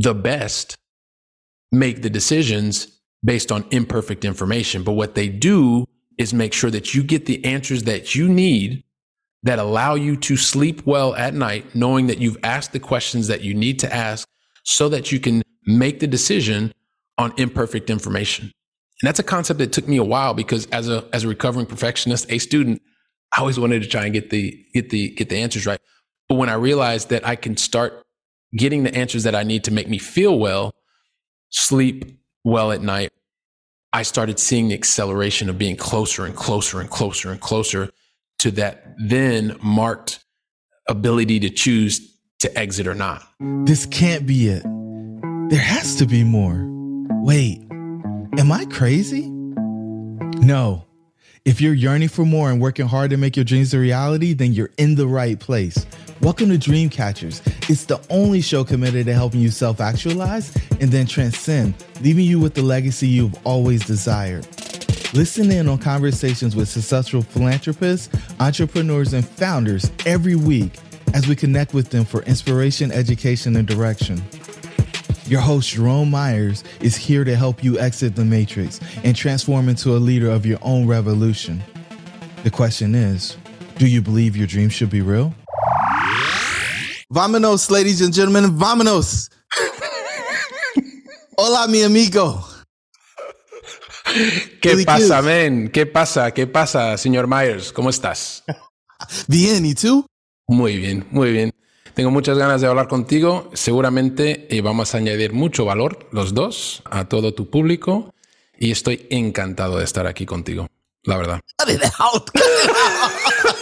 the best make the decisions based on imperfect information. But what they do is make sure that you get the answers that you need that allow you to sleep well at night, knowing that you've asked the questions that you need to ask so that you can make the decision on imperfect information. And that's a concept that took me a while because as a, as a recovering perfectionist, a student, I always wanted to try and get the, get the, get the answers right. But when I realized that I can start getting the answers that I need to make me feel well, sleep well at night, I started seeing the acceleration of being closer and closer and closer and closer to that then marked ability to choose to exit or not. This can't be it. There has to be more. Wait, am I crazy? No. If you're yearning for more and working hard to make your dreams a reality, then you're in the right place. Welcome to Dreamcatchers. It's the only show committed to helping you self actualize and then transcend, leaving you with the legacy you've always desired. Listen in on conversations with successful philanthropists, entrepreneurs, and founders every week as we connect with them for inspiration, education, and direction. Your host, Jerome Myers, is here to help you exit the matrix and transform into a leader of your own revolution. The question is do you believe your dreams should be real? Vámonos, ladies and gentlemen, vámonos. Hola, mi amigo. ¿Qué really pasa, man? ¿Qué pasa? ¿Qué pasa, señor Myers? ¿Cómo estás? Bien, ¿y tú? Muy bien, muy bien. Tengo muchas ganas de hablar contigo. Seguramente eh, vamos a añadir mucho valor los dos a todo tu público y estoy encantado de estar aquí contigo, la verdad.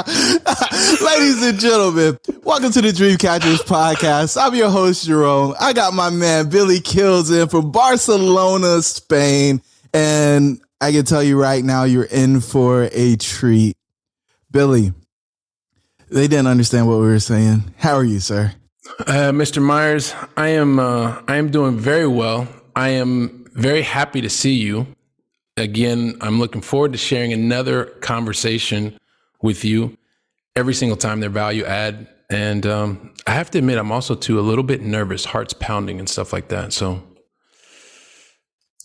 Ladies and gentlemen, welcome to the Dreamcatchers podcast. I'm your host, Jerome. I got my man Billy Keels in from Barcelona, Spain. And I can tell you right now, you're in for a treat. Billy, they didn't understand what we were saying. How are you, sir? Uh, Mr. Myers, I am uh, I am doing very well. I am very happy to see you. Again, I'm looking forward to sharing another conversation with you every single time they're value add. And um, I have to admit, I'm also too a little bit nervous, heart's pounding and stuff like that. So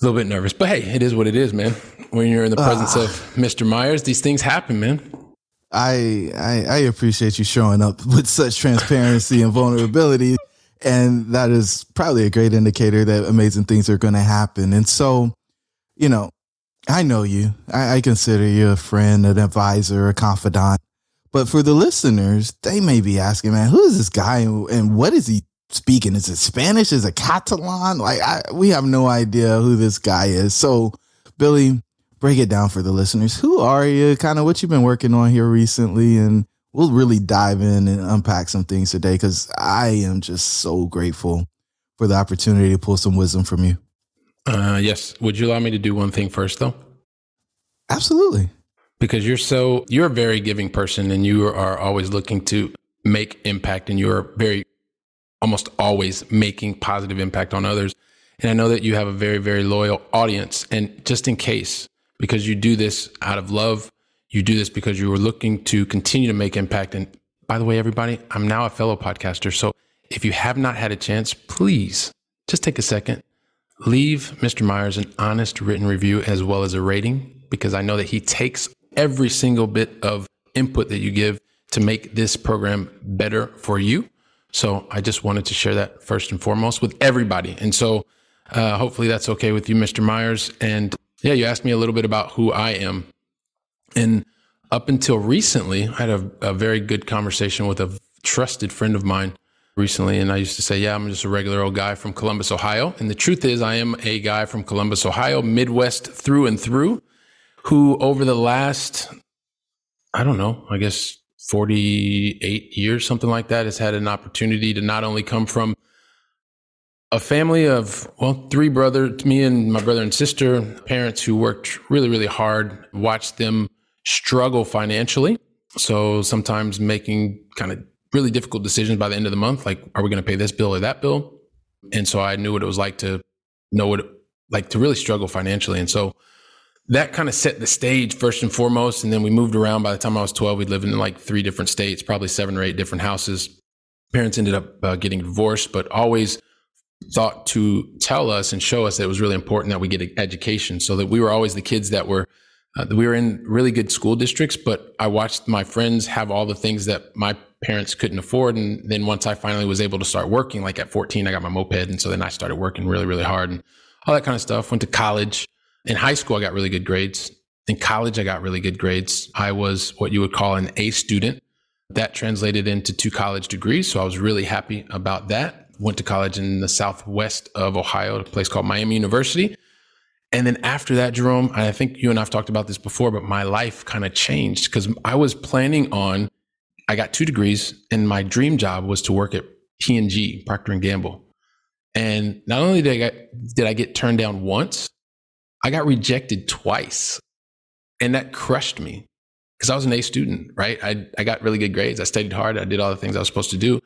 a little bit nervous, but hey, it is what it is, man. When you're in the presence uh, of Mr. Myers, these things happen, man. I, I I appreciate you showing up with such transparency and vulnerability, and that is probably a great indicator that amazing things are going to happen. And so, you know, I know you. I, I consider you a friend, an advisor, a confidant. But for the listeners, they may be asking, man, who is this guy and, what is he speaking? Is it Spanish? Is it Catalan? Like, I, we have no idea who this guy is. So, Billy, break it down for the listeners. Who are you? Kind of what you've been working on here recently, and we'll really dive in and unpack some things today because I am just so grateful for the opportunity to pull some wisdom from you. Uh, yes. Would you allow me to do one thing first, though? Absolutely. Because you're so, you're a very giving person and you are always looking to make impact and you're very, almost always making positive impact on others. And I know that you have a very, very loyal audience. And just in case, because you do this out of love, you do this because you were looking to continue to make impact. And by the way, everybody, I'm now a fellow podcaster. So if you have not had a chance, please just take a second, leave Mr. Myers an honest written review as well as a rating, because I know that he takes every single bit of input that you give to make this program better for you. So I just wanted to share that first and foremost with everybody. And so uh, hopefully that's okay with you, Mr. Myers. And yeah, you asked me a little bit about who I am. And up until recently, I had a, a very good conversation with a trusted friend of mine recently. And I used to say, yeah, I'm just a regular old guy from Columbus, Ohio. And the truth is, I am a guy from Columbus, Ohio, Midwest through and through, who over the last, I don't know, I guess 48 years, something like that, has had an opportunity to not only come from a family of, well, three brothers, me and my brother and sister, parents who worked really, really hard, watched them struggle financially. So sometimes making kind of really difficult decisions by the end of the month. Like, are we going to pay this bill or that bill? And so I knew what it was like to know what, like to really struggle financially. And so that kind of set the stage first and foremost. And then we moved around. By the time I was 12, we lived in like three different states, probably seven or eight different houses. parents ended up uh, getting divorced, but always thought to tell us and show us that it was really important that we get an education so that we were always the kids that were uh, we were in really good school districts but i watched my friends have all the things that my parents couldn't afford. And then once i finally was able to start working like at 14 i got my moped. And so then i started working really really hard and all that kind of stuff. Went to college. In high school i got really good grades. In college i got really good grades. I was what you would call an a student. That translated into two college degrees. So i was really happy about that. Went to college in the southwest of Ohio, a place called Miami University. And then after that, Jerome, I think you and I've talked about this before, but my life kind of changed because I was planning on, I got two degrees and my dream job was to work at P&G, Procter and Gamble. And not only did I, get, did I get turned down once, I got rejected twice. And that crushed me because I was an A student, right? I, I got really good grades. I studied hard. I did all the things I was supposed to do.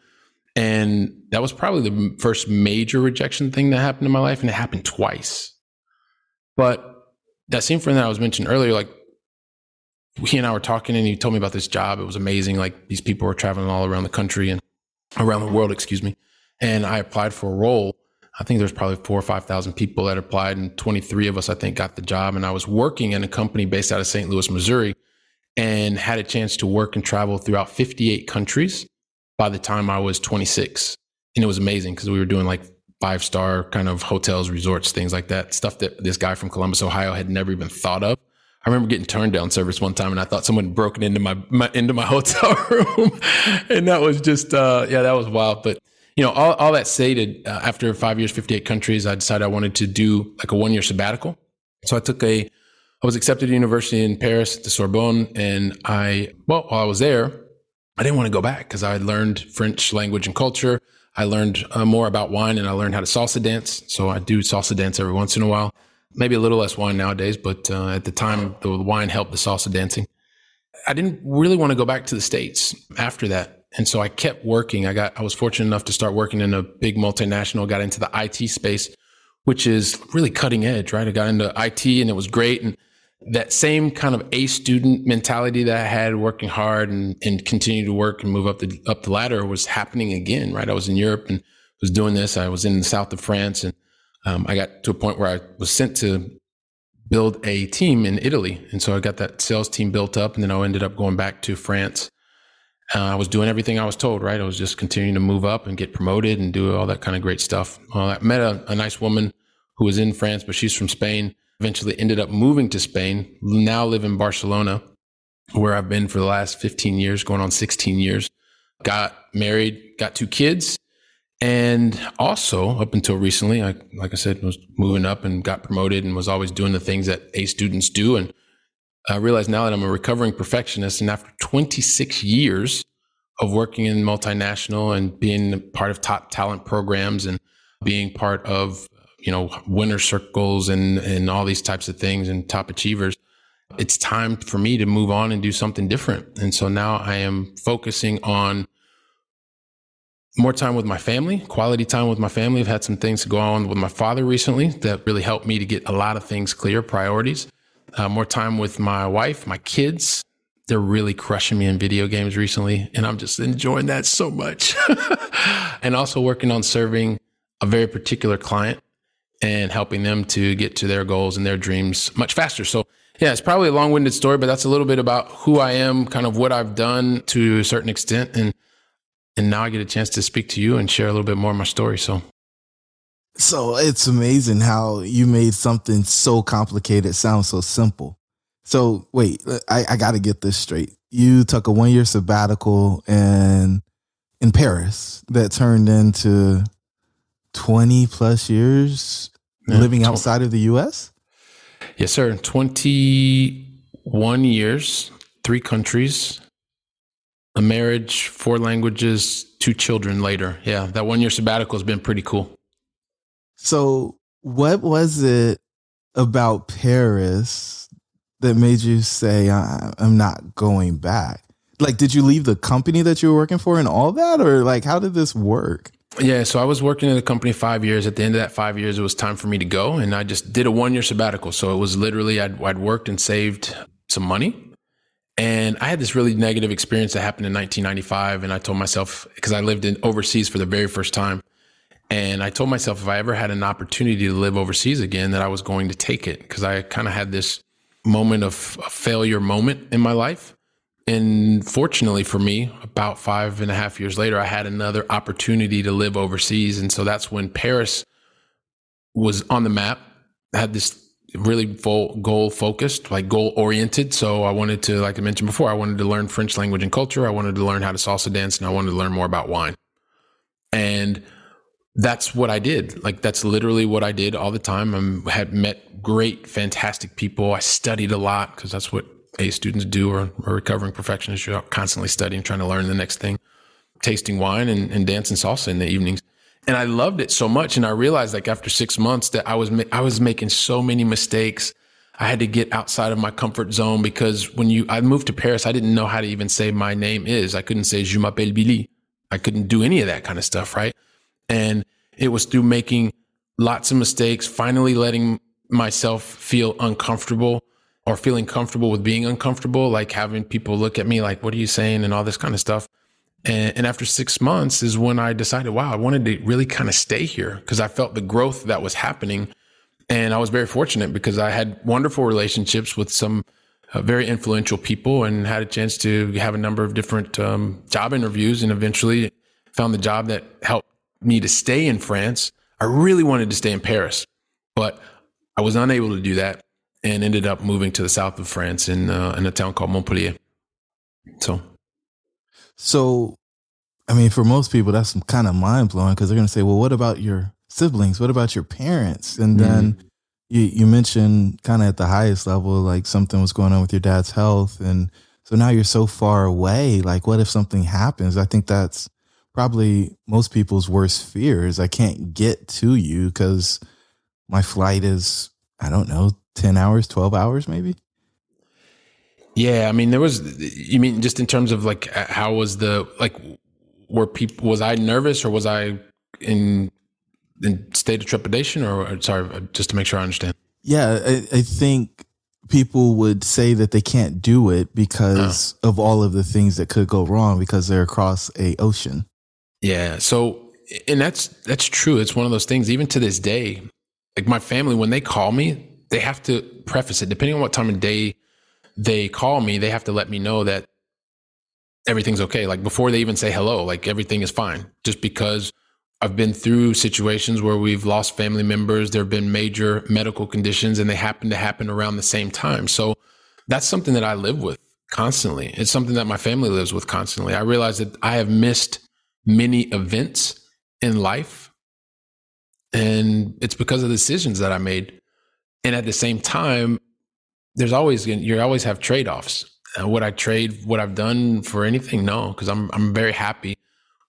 And that was probably the first major rejection thing that happened in my life. And it happened twice. But that same friend that I was mentioning earlier, like he and I were talking and he told me about this job. It was amazing. Like these people were traveling all around the country and around the world, excuse me. And I applied for a role. I think there's probably four or 5,000 people that applied and 23 of us, I think, got the job. And I was working in a company based out of St. Louis, Missouri and had a chance to work and travel throughout 58 countries by the time I was 26. And it was amazing because we were doing like five star kind of hotels, resorts, things like that, stuff that this guy from Columbus, Ohio had never even thought of. I remember getting turned down service one time and I thought someone had broken into my, my into my hotel room. and that was just, uh, yeah, that was wild. But, you know, all, all that stated, uh, after five years, 58 countries, I decided I wanted to do like a one year sabbatical. So I took a, I was accepted to university in Paris the Sorbonne. And I, well, while I was there, I didn't want to go back because I learned French language and culture. I learned uh, more about wine and I learned how to salsa dance. So I do salsa dance every once in a while. Maybe a little less wine nowadays, but uh, at the time, the wine helped the salsa dancing. I didn't really want to go back to the States after that. And so I kept working. I got, I was fortunate enough to start working in a big multinational, got into the IT space, which is really cutting edge, right? I got into IT and it was great. And that same kind of A student mentality that I had working hard and, and continue to work and move up the, up the ladder was happening again, right? I was in Europe and was doing this. I was in the south of France and um, I got to a point where I was sent to build a team in Italy. And so I got that sales team built up and then I ended up going back to France. Uh, I was doing everything I was told, right? I was just continuing to move up and get promoted and do all that kind of great stuff. I met a, a nice woman who was in France, but she's from Spain eventually ended up moving to Spain, now live in Barcelona, where I've been for the last 15 years, going on 16 years. Got married, got two kids. And also, up until recently, I, like I said, was moving up and got promoted and was always doing the things that A students do. And I realize now that I'm a recovering perfectionist. And after 26 years of working in multinational and being part of top talent programs and being part of you know, winner circles and, and all these types of things and top achievers. It's time for me to move on and do something different. And so now I am focusing on more time with my family, quality time with my family. I've had some things go on with my father recently that really helped me to get a lot of things clear, priorities. Uh, more time with my wife, my kids. They're really crushing me in video games recently, and I'm just enjoying that so much. and also working on serving a very particular client and helping them to get to their goals and their dreams much faster. So, yeah, it's probably a long winded story, but that's a little bit about who I am, kind of what I've done to a certain extent. And, and now I get a chance to speak to you and share a little bit more of my story. So, so it's amazing how you made something so complicated sound so simple. So wait, I, I got to get this straight. You took a one year sabbatical in in Paris that turned into 20 plus years yeah, living outside of the US? Yes, sir. 21 years, three countries, a marriage, four languages, two children later. Yeah, that one year sabbatical has been pretty cool. So, what was it about Paris that made you say, I'm not going back? Like, did you leave the company that you were working for and all that? Or, like, how did this work? Yeah, so I was working in the company five years. At the end of that five years, it was time for me to go, and I just did a one year sabbatical. So it was literally I'd, I'd worked and saved some money, And I had this really negative experience that happened in 1995. And I told myself, because I lived in overseas for the very first time. And I told myself if I ever had an opportunity to live overseas again, that I was going to take it because I kind of had this moment of failure moment in my life. And fortunately for me, about five and a half years later, I had another opportunity to live overseas. And so that's when Paris was on the map, had this really goal focused, like goal oriented. So I wanted to, like I mentioned before, I wanted to learn French language and culture. I wanted to learn how to salsa dance and I wanted to learn more about wine. And that's what I did. Like that's literally what I did all the time. I had met great, fantastic people. I studied a lot because that's what A students do or, or recovering perfectionists. You're constantly studying, trying to learn the next thing, tasting wine and, and dancing salsa in the evenings and I loved it so much. And I realized like after six months that I was, ma- I was making so many mistakes. I had to get outside of my comfort zone because when you, I moved to Paris, I didn't know how to even say my name is. I couldn't say je m'appelle Billy. I couldn't do any of that kind of stuff. Right. And it was through making lots of mistakes, finally letting myself feel uncomfortable or feeling comfortable with being uncomfortable, like having people look at me like, what are you saying? And all this kind of stuff. And, and, after six months is when I decided, wow, I wanted to really kind of stay here because I felt the growth that was happening. And I was very fortunate because I had wonderful relationships with some uh, very influential people and had a chance to have a number of different um, job interviews and eventually found the job that helped me to stay in France. I really wanted to stay in Paris, but I was unable to do that and ended up moving to the south of France in, uh, in a town called Montpellier. So so, I mean, for most people, that's kind of mind blowing because they're going to say, well, what about your siblings? What about your parents? And mm-hmm. then you, you mentioned kind of at the highest level, like something was going on with your dad's health. And so now you're so far away. Like, what if something happens? I think that's probably most people's worst fear is I can't get to you because my flight is, I don't know, 10 hours, 12 hours maybe? Yeah, I mean, there was. You mean just in terms of like uh, how was the like were people? Was I nervous or was I in in state of trepidation or, or sorry, uh, just to make sure I understand? Yeah, I, I, think people would say that they can't do it because oh. of all of the things that could go wrong because they're across a ocean. Yeah. So, and that's that's true. It's one of those things. Even to this day, like my family, when they call me, they have to preface it depending on what time of day they call me, they have to let me know that everything's okay. Like before they even say hello, like everything is fine. Just because I've been through situations where we've lost family members, there have been major medical conditions, and they happen to happen around the same time. So that's something that I live with constantly. It's something that my family lives with constantly. I realize that I have missed many events in life, and it's because of decisions that I made. And at the same time, there's always you always have trade offs. Uh, would I trade what I've done for anything? No, because I'm I'm very happy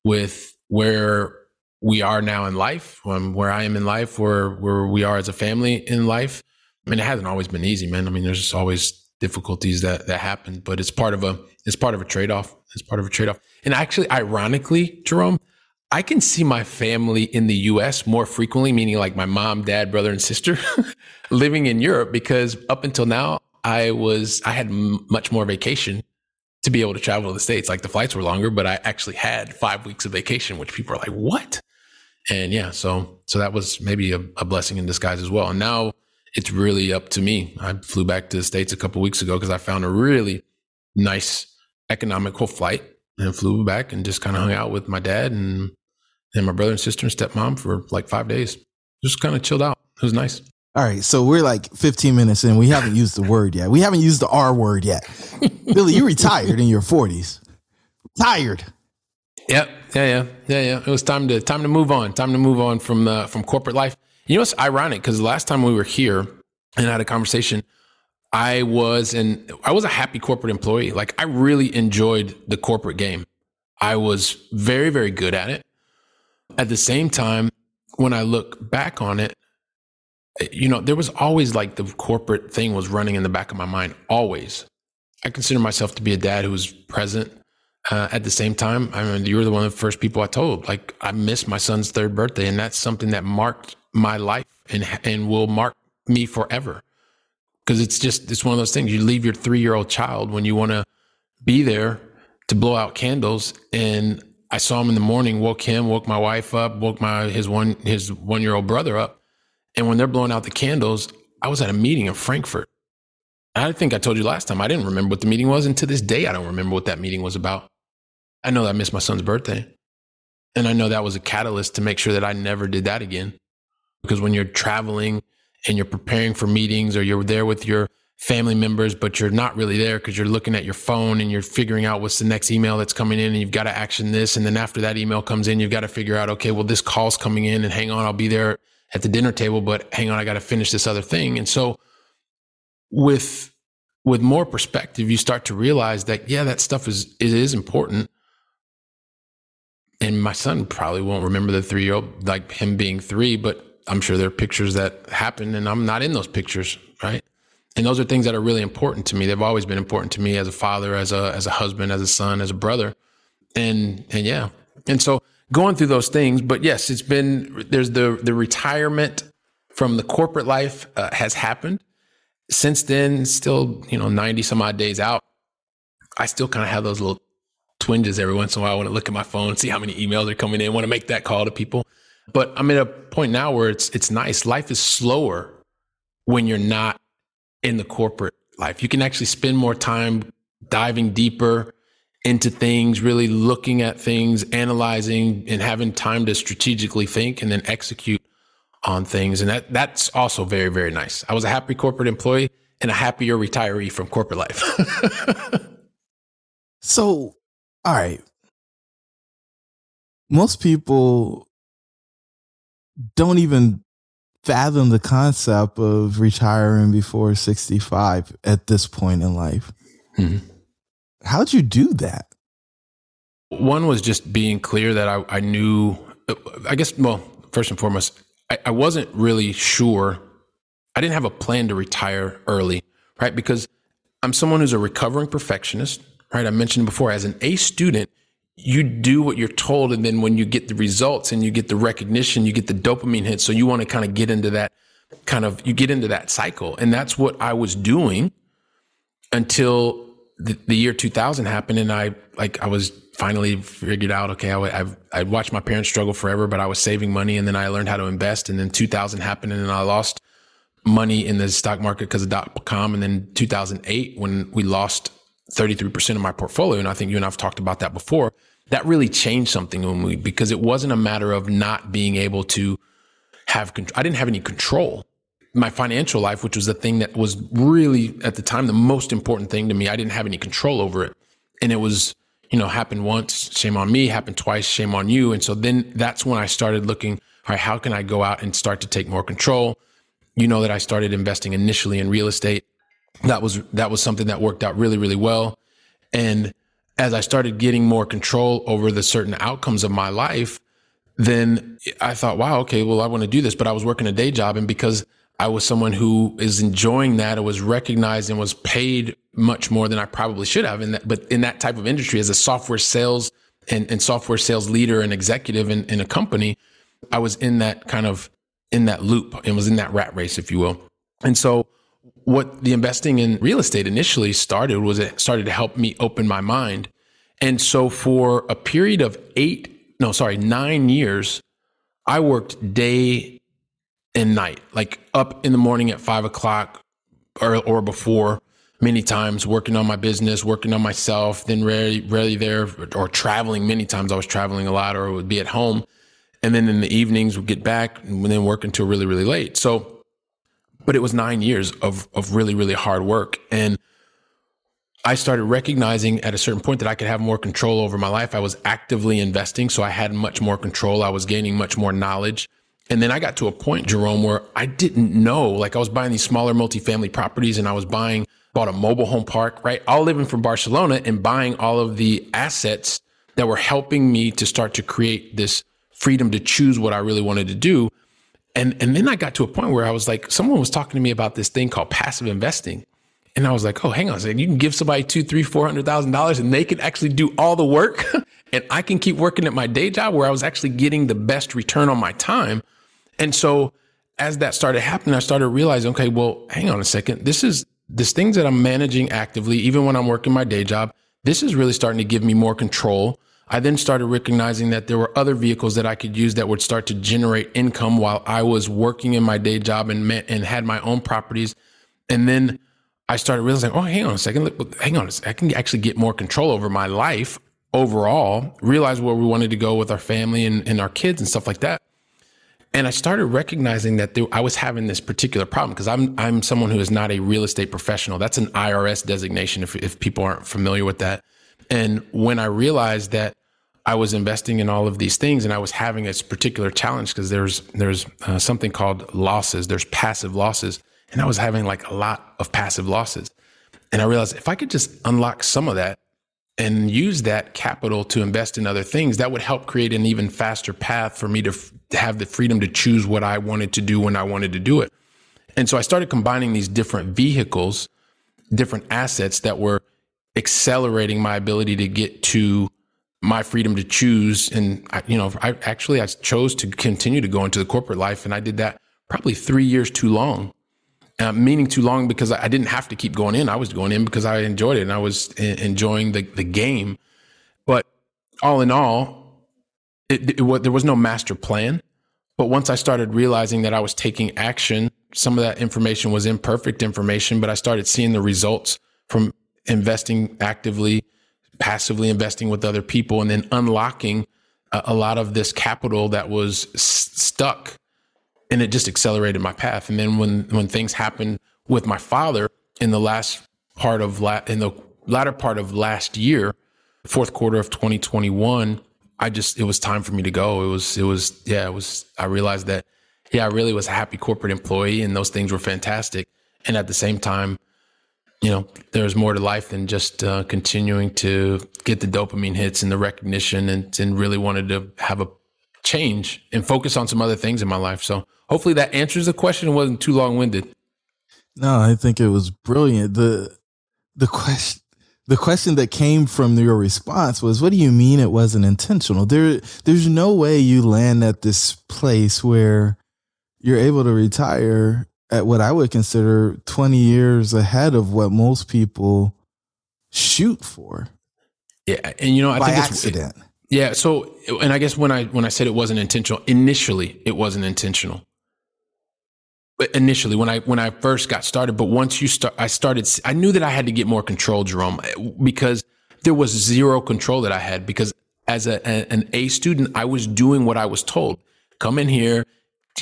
with where we are now in life, um, where I am in life, where where we are as a family in life. I mean, it hasn't always been easy, man. I mean, there's always difficulties that that happen, but it's part of a it's part of a trade off. It's part of a trade off. And actually, ironically, Jerome, I can see my family in the US more frequently, meaning like my mom, dad, brother, and sister living in Europe because up until now, I was, I had m- much more vacation to be able to travel to the States. Like the flights were longer, but I actually had five weeks of vacation, which people are like, what? And yeah, so, so that was maybe a, a blessing in disguise as well. And now it's really up to me. I flew back to the States a couple weeks ago because I found a really nice economical flight and flew back and just kind of hung out with my dad and and my brother and sister and stepmom for like five days. Just kind of chilled out. It was nice. All right, so we're like 15 minutes in. We haven't used the word yet. We haven't used the R word yet. Billy, you retired in your 40s. Tired. Yep. Yeah, yeah, yeah, yeah. It was time to time to move on. Time to move on from uh, from corporate life. You know, it's ironic because the last time we were here and had a conversation, I was and I was a happy corporate employee. Like I really enjoyed the corporate game. I was very, very good at it. At the same time, when I look back on it, you know, there was always like the corporate thing was running in the back of my mind, always. I consider myself to be a dad who was present uh, at the same time. I mean, you were the one of the first people I told. Like, I missed my son's third birthday, and that's something that marked my life and and will mark me forever. Because it's just it's one of those things. You leave your three year old child when you want to be there to blow out candles. And I saw him in the morning, woke him, woke my wife up, woke my his one his one year old brother up. And when they're blowing out the candles, I was at a meeting in Frankfurt. I think I told you last time I didn't remember what the meeting was, and to this day I don't remember what that meeting was about. I know that I missed my son's birthday. And I know that was a catalyst to make sure that I never did that again. Because when you're traveling and you're preparing for meetings or you're there with your family members, but you're not really there because you're looking at your phone and you're figuring out what's the next email that's coming in and you've got to action this. And then after that email comes in, you've got to figure out, okay, well, this call's coming in and hang on, I'll be there at the dinner table, but hang on, I got to finish this other thing. And so with, with more perspective, you start to realize that, yeah, that stuff is, it is important. And my son probably won't remember the three year old, like him being three, but I'm sure there are pictures that happen and I'm not in those pictures, right? And those are things that are really important to me. They've always been important to me as a father, as a as a husband, as a son, as a brother. And and yeah. And so going through those things, but yes, it's been there's the the retirement from the corporate life uh, has happened. Since then, still, you know, 90 some odd days out, I still kind of have those little twinges every once in a while. I want to look at my phone, see how many emails are coming in, want to make that call to people. But I'm at a point now where it's it's nice. Life is slower when you're not in the corporate life. You can actually spend more time diving deeper into things, really looking at things, analyzing and having time to strategically think and then execute on things. And that that's also very, very nice. I was a happy corporate employee and a happier retiree from corporate life. so, all right. Most people don't even fathom the concept of retiring before 65 at this point in life. Mm-hmm. How'd you do that? One was just being clear that I, I knew, I guess, well, first and foremost, I, I wasn't really sure. I didn't have a plan to retire early, right? Because I'm someone who's a recovering perfectionist, right? I mentioned before, as an A student, you do what you're told. And then when you get the results and you get the recognition, you get the dopamine hit. So you want to kind of get into that kind of, you get into that cycle. And that's what I was doing until the, the year 2000 happened. And I, like, I was finally figured out, okay, I, I've, I'd watched my parents struggle forever, but I was saving money. And then I learned how to invest. And then 2000 happened and I lost money in the stock market because of dot com. And then 2008, when we lost 33% of my portfolio, and I think you and I've talked about that before, that really changed something in me because it wasn't a matter of not being able to have control. I didn't have any control. My financial life, which was the thing that was really at the time the most important thing to me, I didn't have any control over it. And it was, you know, happened once, shame on me, happened twice, shame on you. And so then that's when I started looking, all right, how can I go out and start to take more control? You know that I started investing initially in real estate. That was that was something that worked out really, really well. And as I started getting more control over the certain outcomes of my life, then I thought, wow, okay, well, I want to do this. But I was working a day job. And because I was someone who is enjoying that, I was recognized and was paid much more than I probably should have. In that, but in that type of industry, as a software sales and, and software sales leader and executive in, in a company, I was in that kind of in that loop and was in that rat race, if you will. And so what the investing in real estate initially started was it started to help me open my mind. And so for a period of eight, no, sorry, nine years, I worked day and night, like up in the morning at five o'clock or, or before many times working on my business, working on myself, then rarely, rarely there or traveling many times. I was traveling a lot or would be at home. And then in the evenings would get back and then work until really, really late. So but it was nine years of, of really, really hard work. And I started recognizing at a certain point that I could have more control over my life. I was actively investing, so I had much more control. I was gaining much more knowledge. And then I got to a point, Jerome, where I didn't know. Like I was buying these smaller multifamily properties and I was buying, bought a mobile home park, right? All living from Barcelona and buying all of the assets that were helping me to start to create this freedom to choose what I really wanted to do. And, and then I got to a point where I was like, someone was talking to me about this thing called passive investing. And I was like, oh, hang on a second. You can give somebody two, three, four hundred thousand dollars and they can actually do all the work. and I can keep working at my day job where I was actually getting the best return on my time. And so as that started happening, I started realizing, okay, well, hang on a second. This is this things that I'm managing actively, even when I'm working my day job. this is really starting to give me more control. I then started recognizing that there were other vehicles that I could use that would start to generate income while I was working in my day job and met, and had my own properties. And then I started realizing, oh, hang on a second, hang on second. I can actually get more control over my life overall, realize where we wanted to go with our family and, and our kids and stuff like that. And I started recognizing that there, I was having this particular problem because I'm I'm someone who is not a real estate professional. That's an IRS designation if if people aren't familiar with that. And when I realized that I was investing in all of these things and I was having this particular challenge because there's there's uh, something called losses. There's passive losses, and I was having like a lot of passive losses. And I realized if I could just unlock some of that and use that capital to invest in other things, that would help create an even faster path for me to, f- to have the freedom to choose what I wanted to do when I wanted to do it. And so I started combining these different vehicles, different assets that were accelerating my ability to get to my freedom to choose. And I, you know, I actually I chose to continue to go into the corporate life, and I did that probably three years too long uh, meaning too long because I didn't have to keep going in. I was going in because I enjoyed it and I was enjoying the, the game. But all in all, it, it, there was no master plan. But once I started realizing that I was taking action, some of that information was imperfect information, but I started seeing the results from investing actively, passively investing with other people, and then unlocking a, a lot of this capital that was s- stuck and it just accelerated my path. And then when when things happened with my father in the last part of la- in the latter part of last year, fourth quarter of 2021, I just it was time for me to go. It was it was yeah, it was I realized that yeah, I really was a happy corporate employee and those things were fantastic. And at the same time, you know, there's more to life than just uh, continuing to get the dopamine hits and the recognition and, and really wanted to have a change and focus on some other things in my life. So hopefully that answers the question It wasn't too long winded. No, I think it was brilliant. The the question the question that came from your response was what do you mean it wasn't intentional? There there's no way you land at this place where you're able to retire at what I would consider 20 years ahead of what most people shoot for. Yeah, and you know, I by think accident. It, yeah. So, and I guess when I when I said it wasn't intentional, initially it wasn't intentional. But initially, when I when I first got started, but once you start, I started. I knew that I had to get more control, Jerome, because there was zero control that I had. Because as a, an A student, I was doing what I was told. Come in here,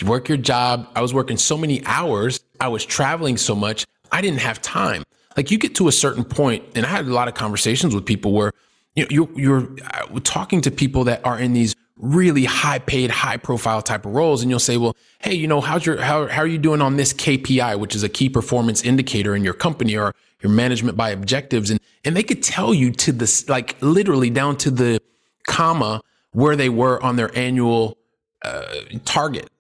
work your job. I was working so many hours. I was traveling so much. I didn't have time. Like you get to a certain point, and I had a lot of conversations with people where you know, you're, you're uh, talking to people that are in these really high paid, high profile type of roles. And you'll say, well, Hey, you know, how's your, how, how are you doing on this KPI, which is a key performance indicator in your company or your management by objectives? And, and they could tell you to this, like literally down to the comma where they were on their annual uh, target.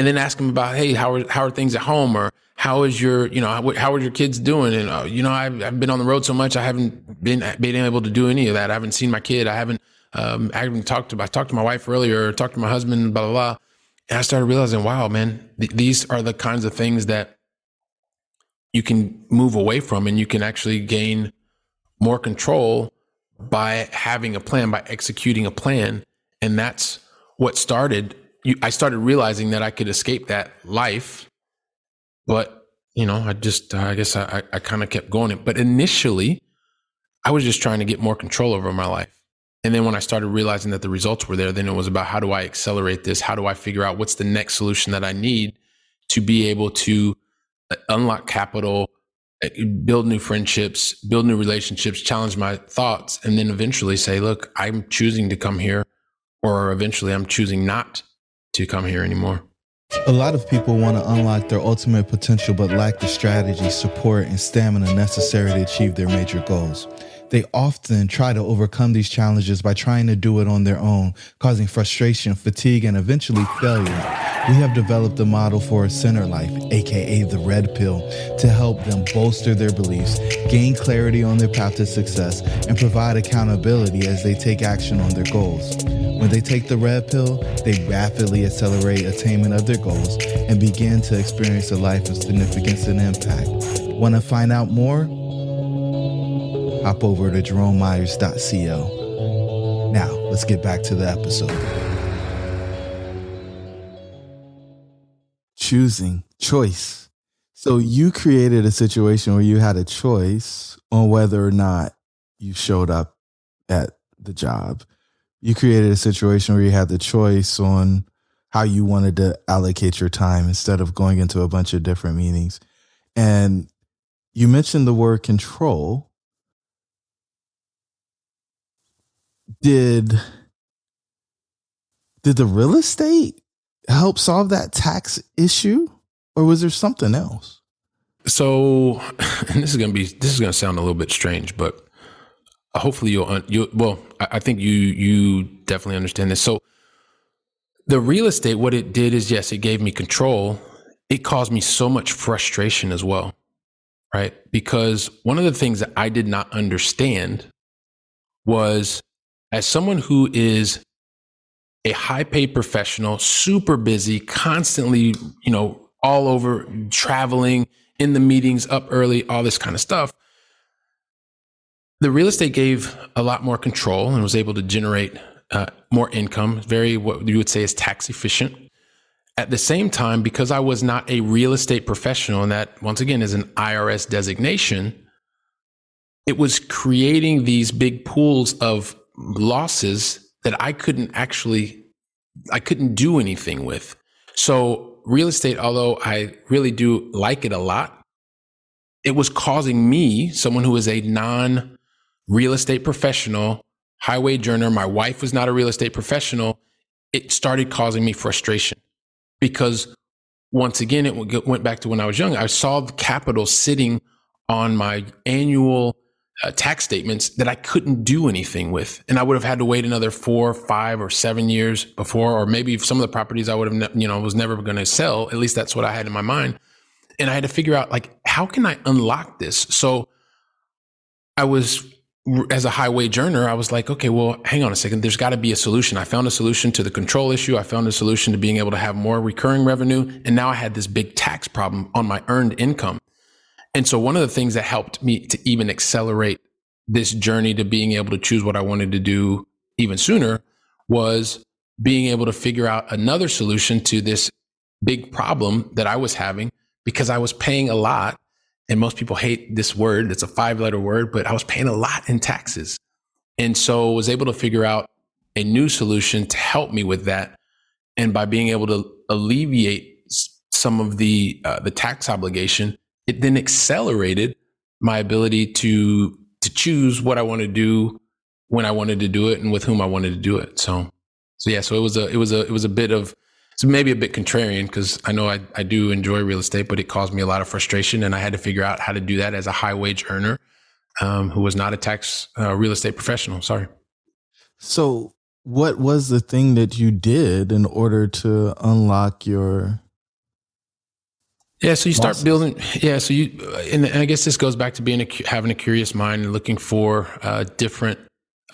And then ask them about, Hey, how are, how are things at home? Or how is your, you know, how, are your kids doing? And, uh, you know, I've, I've been on the road so much. I haven't been, been able to do any of that. I haven't seen my kid. I haven't, um, I haven't talked to, I talked to my wife earlier, talked to my husband, blah, blah, blah. And I started realizing, wow, man, th- these are the kinds of things that you can move away from and you can actually gain more control by having a plan, by executing a plan. And that's what started. You, I started realizing that I could escape that life but, you know, I just, I guess I, I kind of kept going. But initially, I was just trying to get more control over my life. And then when I started realizing that the results were there, then it was about how do I accelerate this? How do I figure out what's the next solution that I need to be able to uh, unlock capital, uh, build new friendships, build new relationships, challenge my thoughts, and then eventually say, look, I'm choosing to come here, or eventually I'm choosing not to come here anymore. A lot of people want to unlock their ultimate potential but lack the strategy, support, and stamina necessary to achieve their major goals. They often try to overcome these challenges by trying to do it on their own, causing frustration, fatigue, and eventually failure. We have developed a model for a center life, aka the red pill, to help them bolster their beliefs, gain clarity on their path to success, and provide accountability as they take action on their goals. When they take the red pill, they rapidly accelerate attainment of their goals and begin to experience a life of significance and impact. Want to find out more? Hop over to jeromemyers.co. Now, let's get back to the episode. Choosing, choice. So you created a situation where you had a choice on whether or not you showed up at the job. You created a situation where you had the choice on how you wanted to allocate your time instead of going into a bunch of different meetings. And you mentioned the word control. Did did the real estate help solve that tax issue or was there something else? So, and this is going to be this is going to sound a little bit strange, but uh, hopefully you'll you well, I think you you definitely understand this. So, the real estate, what it did is yes, it gave me control. It caused me so much frustration as well, right? Because one of the things that I did not understand was as someone who is a high paid professional, super busy, constantly, you know, all over traveling in the meetings, up early, all this kind of stuff. The real estate gave a lot more control and was able to generate uh, more income, very what you would say is tax efficient. At the same time, because I was not a real estate professional, and that once again is an IRS designation, it was creating these big pools of losses that I couldn't actually, I couldn't do anything with. So real estate, although I really do like it a lot, it was causing me, someone who is a non real estate professional, highway earner, my wife was not a real estate professional. It started causing me frustration because once again, it went back to when I was young. I saw the capital sitting on my annual uh, tax statements that I couldn't do anything with. And I would have had to wait another four, five, or seven years before, or maybe some of the properties I would have, ne- you know, was never going to sell. At least that's what I had in my mind. And I had to figure out, like, how can I unlock this? So I was, as a highway earner, I was like, okay, well, hang on a second. There's got to be a solution. I found a solution to the control issue. I found a solution to being able to have more recurring revenue. And now I had this big tax problem on my earned income. And so one of the things that helped me to even accelerate this journey to being able to choose what I wanted to do even sooner was being able to figure out another solution to this big problem that I was having because I was paying a lot. And most people hate this word. It's a five letter word, but I was paying a lot in taxes. And so was able to figure out a new solution to help me with that. And by being able to alleviate some of the, uh, the tax obligation, it then accelerated my ability to to choose what I want to do when I wanted to do it and with whom I wanted to do it. So so yeah, so it was a it was a it was a bit of so maybe a bit contrarian because I know I, I do enjoy real estate, but it caused me a lot of frustration, and I had to figure out how to do that as a high wage earner um, who was not a tax uh, real estate professional. Sorry. So, what was the thing that you did in order to unlock your yeah, so you start building. Yeah, so you, and I guess this goes back to being a, having a curious mind and looking for uh, different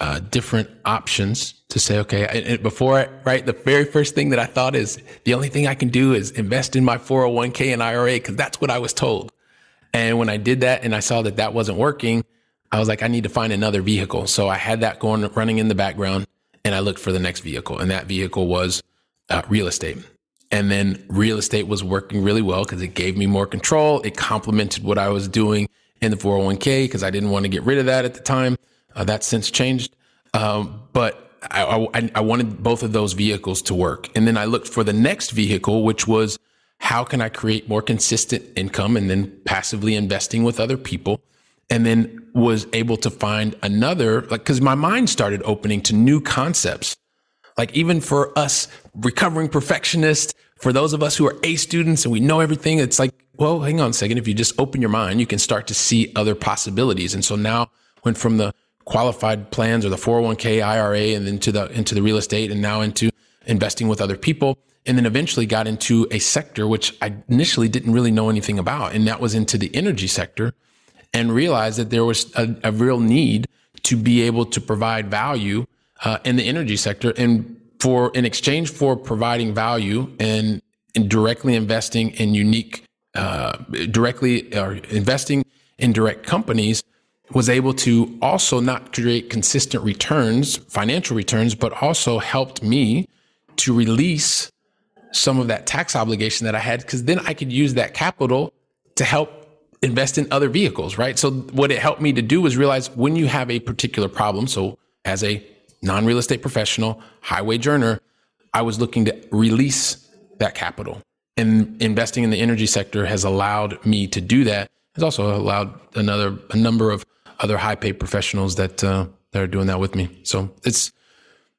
uh, different options to say, okay, and before I, right, the very first thing that I thought is the only thing I can do is invest in my 401k and IRA because that's what I was told. And when I did that and I saw that that wasn't working, I was like, I need to find another vehicle. So I had that going running in the background, and I looked for the next vehicle, and that vehicle was uh, real estate. And then real estate was working really well because it gave me more control. It complemented what I was doing in the 401k because I didn't want to get rid of that at the time. Uh, that's since changed. Um, but I, I, I wanted both of those vehicles to work. And then I looked for the next vehicle, which was how can I create more consistent income and then passively investing with other people. And then was able to find another, like, cause my mind started opening to new concepts like even for us recovering perfectionists, for those of us who are A students and we know everything, it's like, well, hang on a second. If you just open your mind, you can start to see other possibilities. And so now went from the qualified plans or the 401k IRA and then to the, into the real estate and now into investing with other people. And then eventually got into a sector, which I initially didn't really know anything about. And that was into the energy sector and realized that there was a, a real need to be able to provide value uh, in the energy sector. And for in exchange for providing value and, and directly investing in unique, uh, directly or investing in direct companies, was able to also not create consistent returns, financial returns, but also helped me to release some of that tax obligation that I had because then I could use that capital to help invest in other vehicles, right? So what it helped me to do was realize when you have a particular problem. So as a non-real estate professional, high wage earner, I was looking to release that capital. And investing in the energy sector has allowed me to do that. It's also allowed another a number of other high paid professionals that uh, that are doing that with me. So it's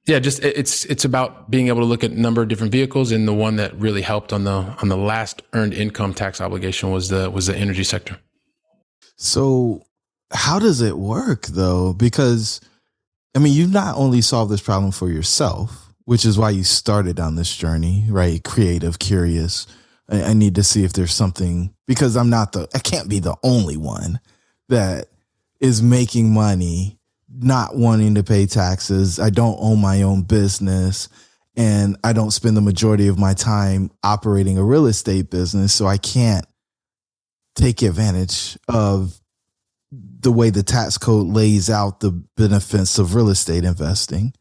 yeah, just it's it's about being able to look at a number of different vehicles, and the one that really helped on the on the last earned income tax obligation was the was the energy sector. So, how does it work though? Because I mean, you've not only solved this problem for yourself, which is why you started on this journey, right? Creative, curious. I, I need to see if there's something because I'm not the I can't be the only one that is making money not wanting to pay taxes. I don't own my own business and I don't spend the majority of my time operating a real estate business. So I can't take advantage of the way the tax code lays out the benefits of real estate investing.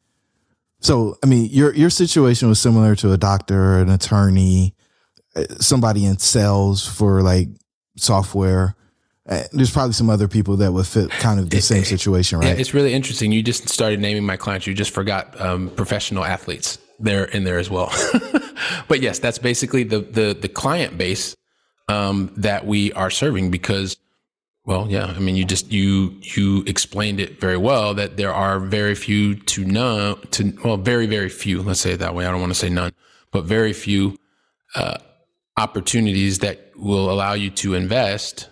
So, I mean, your your situation was similar to a doctor, an attorney, uh, somebody in sales for like software. Uh, there's probably some other people that would fit kind of the same situation, right? Yeah, it's really interesting. You just started naming my clients. You just forgot um, professional athletes. They're in there as well. but yes, that's basically the the the client base um, that we are serving because. Well, yeah. I mean, you just you you explained it very well that there are very few to none to well, very very few. Let's say it that way. I don't want to say none, but very few uh, opportunities that will allow you to invest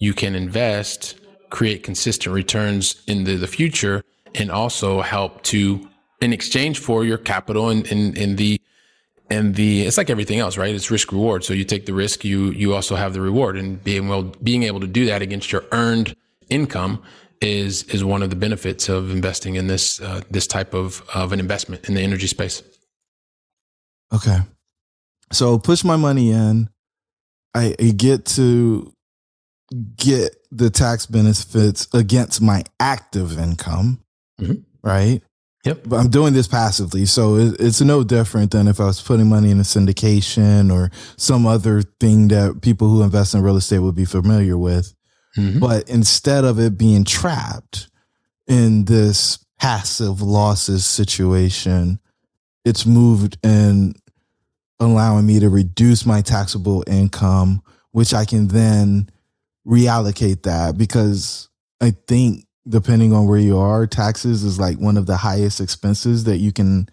you can invest, create consistent returns into the future, and also help to, in exchange for your capital and in, in, in the, and the, it's like everything else, right? It's risk reward. So you take the risk, you, you also have the reward and being well, being able to do that against your earned income is, is one of the benefits of investing in this, uh, this type of, of an investment in the energy space. Okay. So push my money in. I, I get to get the tax benefits against my active income, mm-hmm. right? Yep. But I'm doing this passively. So it, it's no different than if I was putting money in a syndication or some other thing that people who invest in real estate would be familiar with. Mm-hmm. But instead of it being trapped in this passive losses situation, it's moved and allowing me to reduce my taxable income, which I can then reallocate that because I think depending on where you are, taxes is like one of the highest expenses that you can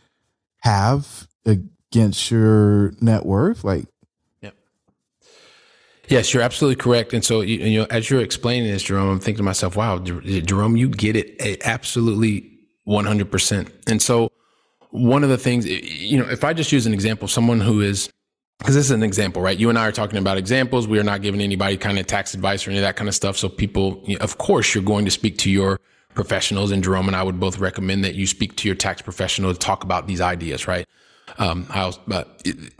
have against your net worth. Like, yep. Yes, you're absolutely correct. And so, you, you know, as you're explaining this, Jerome, I'm thinking to myself, wow, Jerome, you get it eh, absolutely 100%. And so, one of the things, eh, you know, if I just use an example, someone who is because this is an example, right? You and I are talking about examples. We are not giving anybody kind of tax advice or any of that kind of stuff. So people, of course, you're going to speak to your professionals and Jerome and I would both recommend that you speak to your tax professional to talk about these ideas, right? Um, uh,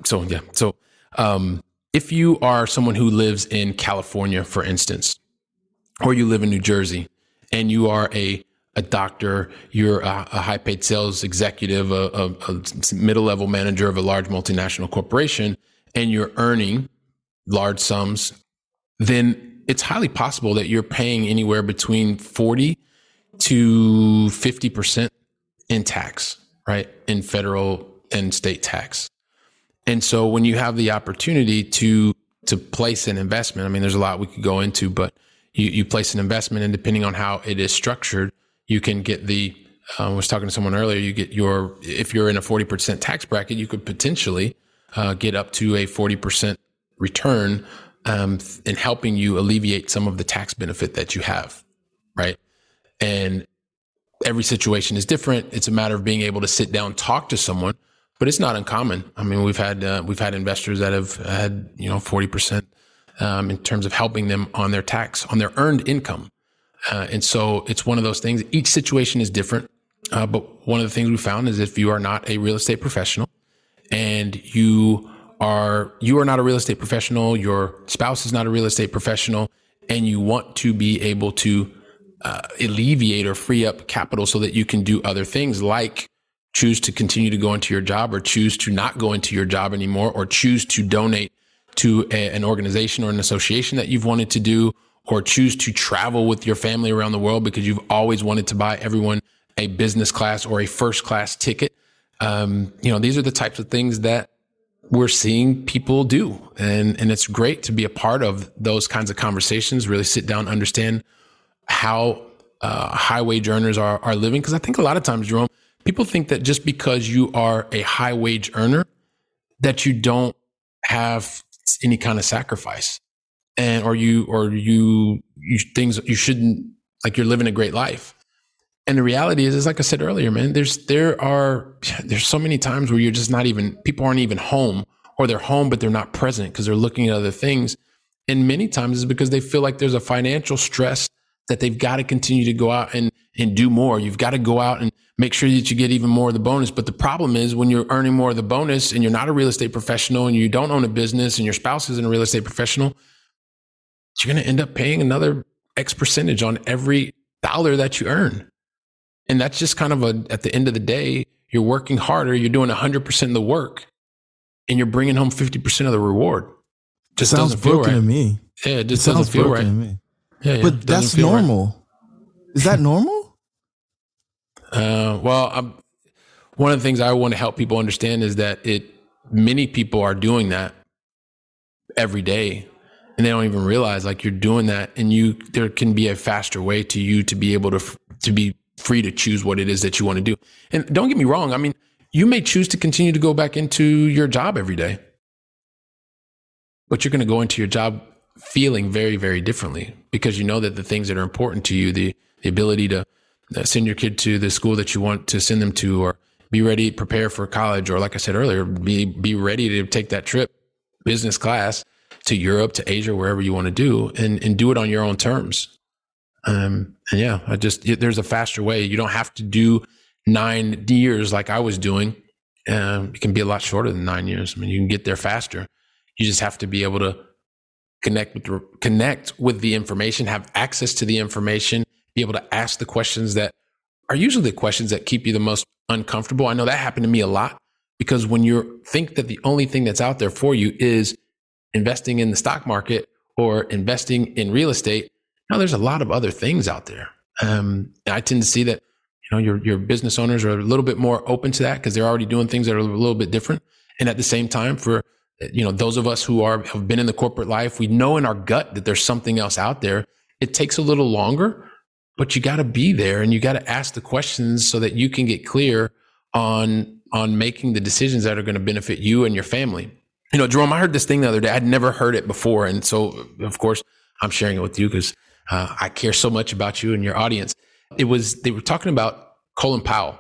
so yeah. So, um, if you are someone who lives in California, for instance, or you live in New Jersey and you are a a doctor, you're a, a high paid sales executive, a, a, a middle level manager of a large multinational corporation, and you're earning large sums, then it's highly possible that you're paying anywhere between 40 to 50% in tax, right? In federal and state tax. And so when you have the opportunity to to place an investment, I mean, there's a lot we could go into, but you, you place an investment and depending on how it is structured, you can get the uh, I was talking to someone earlier. You get your if you're in a forty percent tax bracket, you could potentially uh, get up to a forty percent return um, in helping you alleviate some of the tax benefit that you have, right? And every situation is different. It's a matter of being able to sit down, talk to someone, but it's not uncommon. I mean, we've had uh, we've had investors that have had you know forty percent um, in terms of helping them on their tax on their earned income. Uh, and so it's one of those things. Each situation is different. Uh, but one of the things we found is if you are not a real estate professional and you are, you are not a real estate professional, your spouse is not a real estate professional, and you want to be able to uh, alleviate or free up capital so that you can do other things like choose to continue to go into your job or choose to not go into your job anymore or choose to donate to a, an organization or an association that you've wanted to do or choose to travel with your family around the world because you've always wanted to buy everyone a business class or a first class ticket. Um, you know, these are the types of things that we're seeing people do. And, and it's great to be a part of those kinds of conversations, really sit down, understand how uh, high wage earners are, are living. Cause I think a lot of times, Jerome, people think that just because you are a high wage earner, that you don't have any kind of sacrifice and, or you, or you, you things you shouldn't, like you're living a great life. And the reality is, is like I said earlier, man, there's, there are, there's so many times where you're just not even, people aren't even home or they're home, but they're not present because they're looking at other things. And many times it's because they feel like there's a financial stress that they've got to continue to go out and, and do more. You've got to go out and make sure that you get even more of the bonus. But the problem is when you're earning more of the bonus and you're not a real estate professional and you don't own a business and your spouse isn't a real estate professional, you're going to end up paying another X percentage on every dollar that you earn. And that's just kind of a, at the end of the day, you're working harder, you're doing 100% of the work, and you're bringing home 50% of the reward. Just sounds doesn't feel right. to me. Yeah, it just it doesn't feel right. To me. Yeah, yeah but that's normal. Right. Is that normal? uh, well, I'm, one of the things I want to help people understand is that it many people are doing that every day and they don't even realize like you're doing that and you there can be a faster way to you to be able to to be free to choose what it is that you want to do. And don't get me wrong. I mean, you may choose to continue to go back into your job every day, but you're going to go into your job feeling very, very differently because you know that the things that are important to you, the, the ability to uh, send your kid to the school that you want to send them to, or be ready, prepare for college, or like I said earlier, be, be ready to take that trip, business class to Europe, to Asia, wherever you want to do and, and do it on your own terms. Um, and yeah, I just, there's a faster way. You don't have to do nine years like I was doing. Um, it can be a lot shorter than nine years. I mean, you can get there faster. You just have to be able to connect with the, connect with the information, have access to the information, be able to ask the questions that are usually the questions that keep you the most uncomfortable. I know that happened to me a lot because when you think that the only thing that's out there for you is investing in the stock market or investing in real estate, now, there's a lot of other things out there. Um, I tend to see that, you know, your, your business owners are a little bit more open to that because they're already doing things that are a little bit different. And at the same time, for, you know, those of us who are, have been in the corporate life, we know in our gut that there's something else out there. It takes a little longer, but you got to be there and you got to ask the questions so that you can get clear on, on making the decisions that are going to benefit you and your family. You know, Jerome, I heard this thing the other day. I'd never heard it before. And so, of course, I'm sharing it with you because uh, I care so much about you and your audience. It was, they were talking about Colin Powell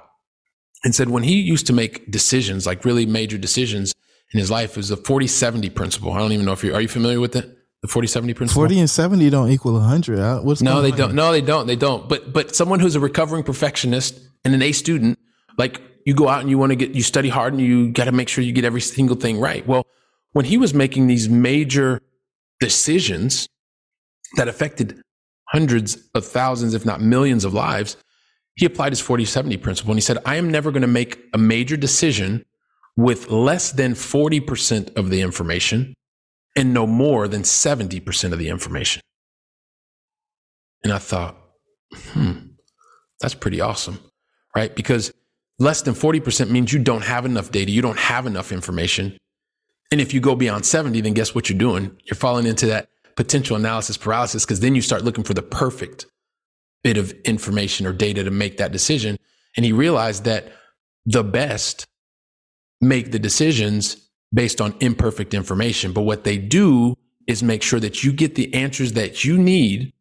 and said when he used to make decisions, like really major decisions in his life, it was the 40 70 principle. I don't even know if you are you familiar with it? The 40 70 principle? 40 and 70 don't equal 100. What's no, they on? don't. No, they don't. They don't. But, but someone who's a recovering perfectionist and an A student, like you go out and you want to get, you study hard and you got to make sure you get every single thing right. Well, when he was making these major decisions that affected hundreds of thousands, if not millions of lives, he applied his 40 70 principle and he said, I am never going to make a major decision with less than 40% of the information and no more than 70% of the information. And I thought, hmm, that's pretty awesome, right? Because less than 40% means you don't have enough data, you don't have enough information. And if you go beyond 70, then guess what you're doing? You're falling into that potential analysis paralysis because then you start looking for the perfect bit of information or data to make that decision. And he realized that the best make the decisions based on imperfect information. But what they do is make sure that you get the answers that you need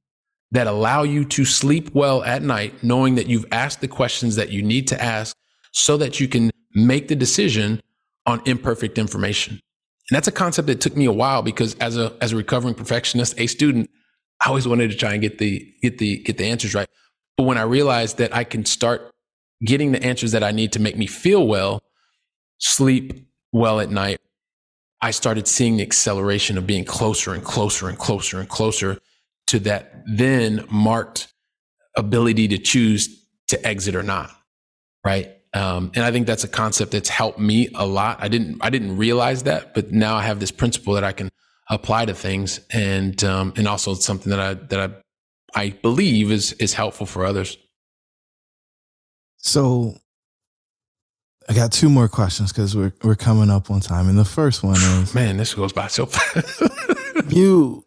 that allow you to sleep well at night, knowing that you've asked the questions that you need to ask so that you can make the decision on imperfect information. And that's a concept that took me a while because as a as a recovering perfectionist, a student, I always wanted to try and get the get the get the answers right. But when I realized that I can start getting the answers that I need to make me feel well, sleep well at night, I started seeing the acceleration of being closer and closer and closer and closer to that then marked ability to choose to exit or not. Right. Um, and I think that's a concept that's helped me a lot. I didn't, I didn't realize that, but now I have this principle that I can apply to things, and um, and also it's something that I that I I believe is is helpful for others. So, I got two more questions because we're we're coming up on time, and the first one is, man, this goes by so fast. you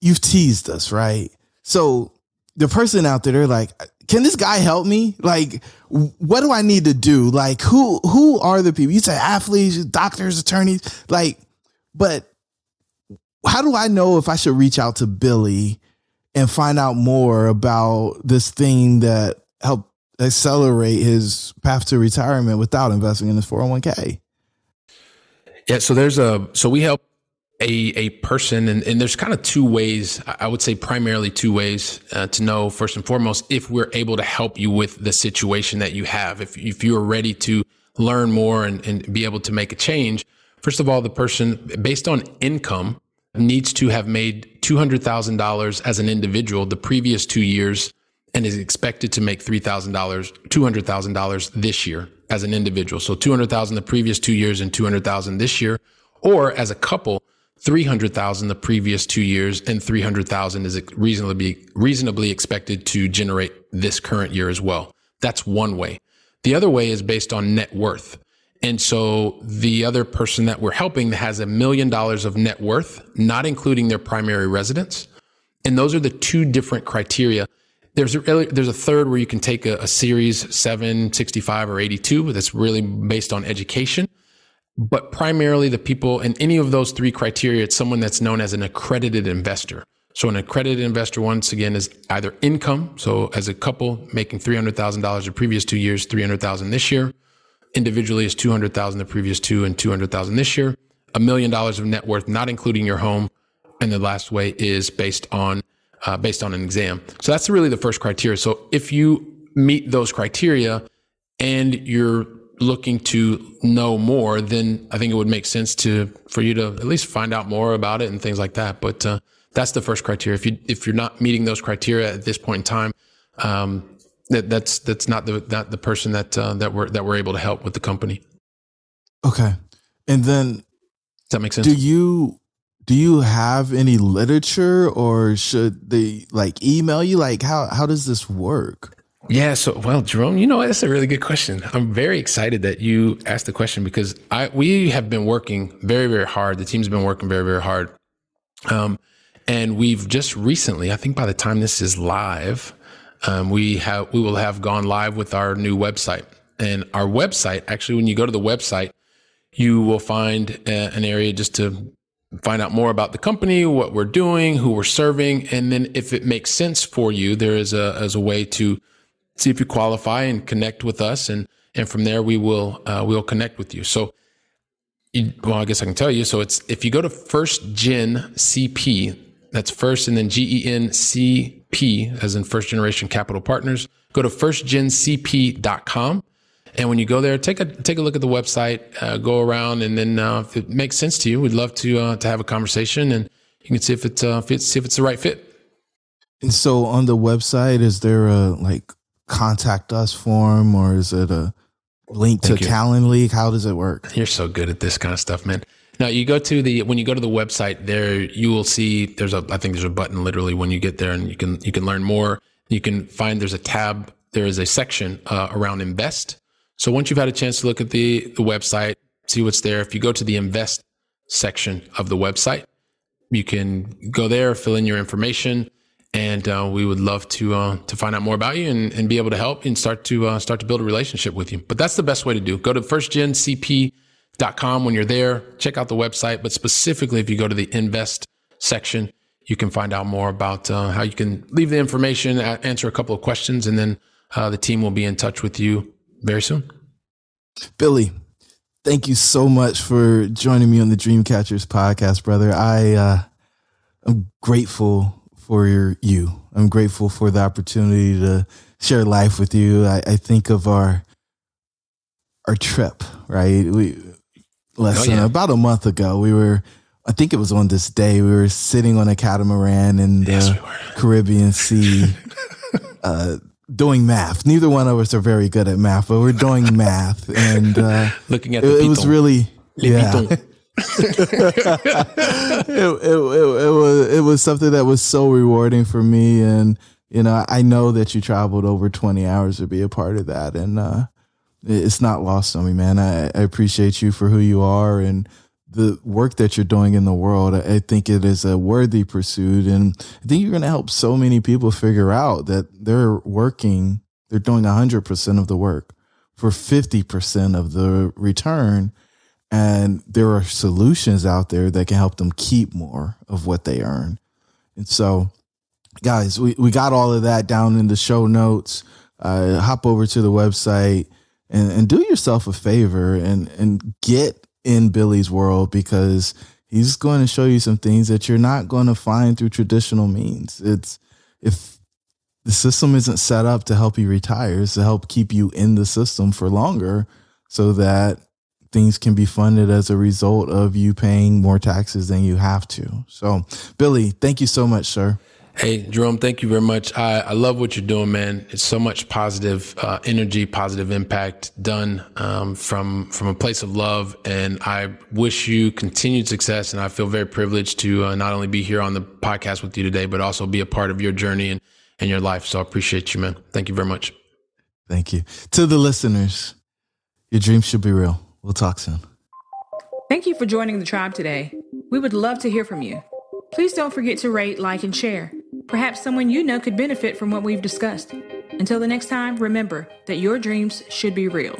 you've teased us, right? So the person out there, they're like, can this guy help me? Like, what do I need to do? Like, who who are the people? You say athletes, doctors, attorneys, like, but how do I know if I should reach out to Billy and find out more about this thing that helped accelerate his path to retirement without investing in his 401k? Yeah, so there's a so we help a a person, and, and there's kind of two ways. I would say primarily two ways uh, to know first and foremost if we're able to help you with the situation that you have. If if you are ready to learn more and, and be able to make a change, first of all, the person based on income needs to have made two hundred thousand dollars as an individual the previous two years, and is expected to make three thousand dollars, two hundred thousand dollars this year as an individual. So two hundred thousand the previous two years and two hundred thousand this year, or as a couple 300,000 the previous two years and 300,000 is reasonably, reasonably expected to generate this current year as well. That's one way. The other way is based on net worth. And so the other person that we're helping has a million dollars of net worth, not including their primary residence. And those are the two different criteria. There's a, there's a third where you can take a, a series 7, 65 or 82 that's really based on education but primarily the people in any of those three criteria, it's someone that's known as an accredited investor. So an accredited investor, once again, is either income. So as a couple making $300,000 the previous two years, 300,000 this year. Individually is 200,000 the previous two and 200,000 this year. A million dollars of net worth, not including your home. And the last way is based on, uh, based on an exam. So that's really the first criteria. So if you meet those criteria and you're looking to know more, then I think it would make sense to for you to at least find out more about it and things like that. But uh, that's the first criteria. If you if you're not meeting those criteria at this point in time, um, that that's that's not the not the person that uh, that we're that we're able to help with the company. Okay, and then does that make sense? Do you do you have any literature, or should they like email you? Like how how does this work? Yeah. So, well, Jerome, you know, that's a really good question. I'm very excited that you asked the question because I, we have been working very, very hard. The team's been working very, very hard. Um, and we've just recently, I think by the time this is live, um, we have, we will have gone live with our new website and our website. Actually, when you go to the website, you will find a, an area just to find out more about the company, what we're doing, who we're serving. And then if it makes sense for you, there is a, as a way to, see if you qualify and connect with us. And, and from there, we will, uh, we'll connect with you. So, you, well, I guess I can tell you. So it's, if you go to first gen CP, that's first and then G E N C P as in first generation capital partners, go to firstgencp.com. And when you go there, take a, take a look at the website, uh, go around. And then, uh, if it makes sense to you, we'd love to, uh, to have a conversation and you can see if it's, uh, see if it's the right fit. And so on the website, is there a like contact us form or is it a link Thank to you. Calendly? How does it work? You're so good at this kind of stuff, man. Now you go to the when you go to the website there you will see there's a I think there's a button literally when you get there and you can you can learn more. You can find there's a tab there is a section uh, around invest. So once you've had a chance to look at the the website, see what's there. If you go to the invest section of the website, you can go there, fill in your information and uh, we would love to uh, to find out more about you and, and be able to help and start to uh, start to build a relationship with you. But that's the best way to do. Go to firstgencp.com when you're there. Check out the website, but specifically if you go to the invest section, you can find out more about uh, how you can leave the information, answer a couple of questions, and then uh, the team will be in touch with you very soon. Billy, thank you so much for joining me on the Dreamcatchers podcast, brother. I uh, am grateful for your, you. I'm grateful for the opportunity to share life with you. I, I think of our our trip, right? We less oh, yeah. than about a month ago, we were I think it was on this day we were sitting on a catamaran in the yes, we Caribbean Sea, uh, doing math. Neither one of us are very good at math, but we're doing math and uh, looking at it, it was really yeah. it, it, it, it, was it was something that was so rewarding for me and you know i know that you traveled over 20 hours to be a part of that and uh, it's not lost on me man. I, I, appreciate you for who you are and the work that you're doing in the world. I think it is a worthy pursuit and i think you're going to help so many people figure out that they're working they're doing 100% of the work for 50% of the return and there are solutions out there that can help them keep more of what they earn. And so, guys, we, we got all of that down in the show notes. Uh, hop over to the website and, and do yourself a favor and, and get in Billy's world because he's going to show you some things that you're not going to find through traditional means. It's if the system isn't set up to help you retire, it's to help keep you in the system for longer so that things can be funded as a result of you paying more taxes than you have to. So, Billy, thank you so much, sir. Hey, Jerome, thank you very much. I, I love what you're doing, man. It's so much positive uh, energy, positive impact done um, from from a place of love, and I wish you continued success. And I feel very privileged to uh, not only be here on the podcast with you today, but also be a part of your journey and, and your life. So I appreciate you, man. Thank you very much. Thank you to the listeners. Your dreams should be real. We'll talk soon. Thank you for joining the tribe today. We would love to hear from you. Please don't forget to rate, like, and share. Perhaps someone you know could benefit from what we've discussed. Until the next time, remember that your dreams should be real.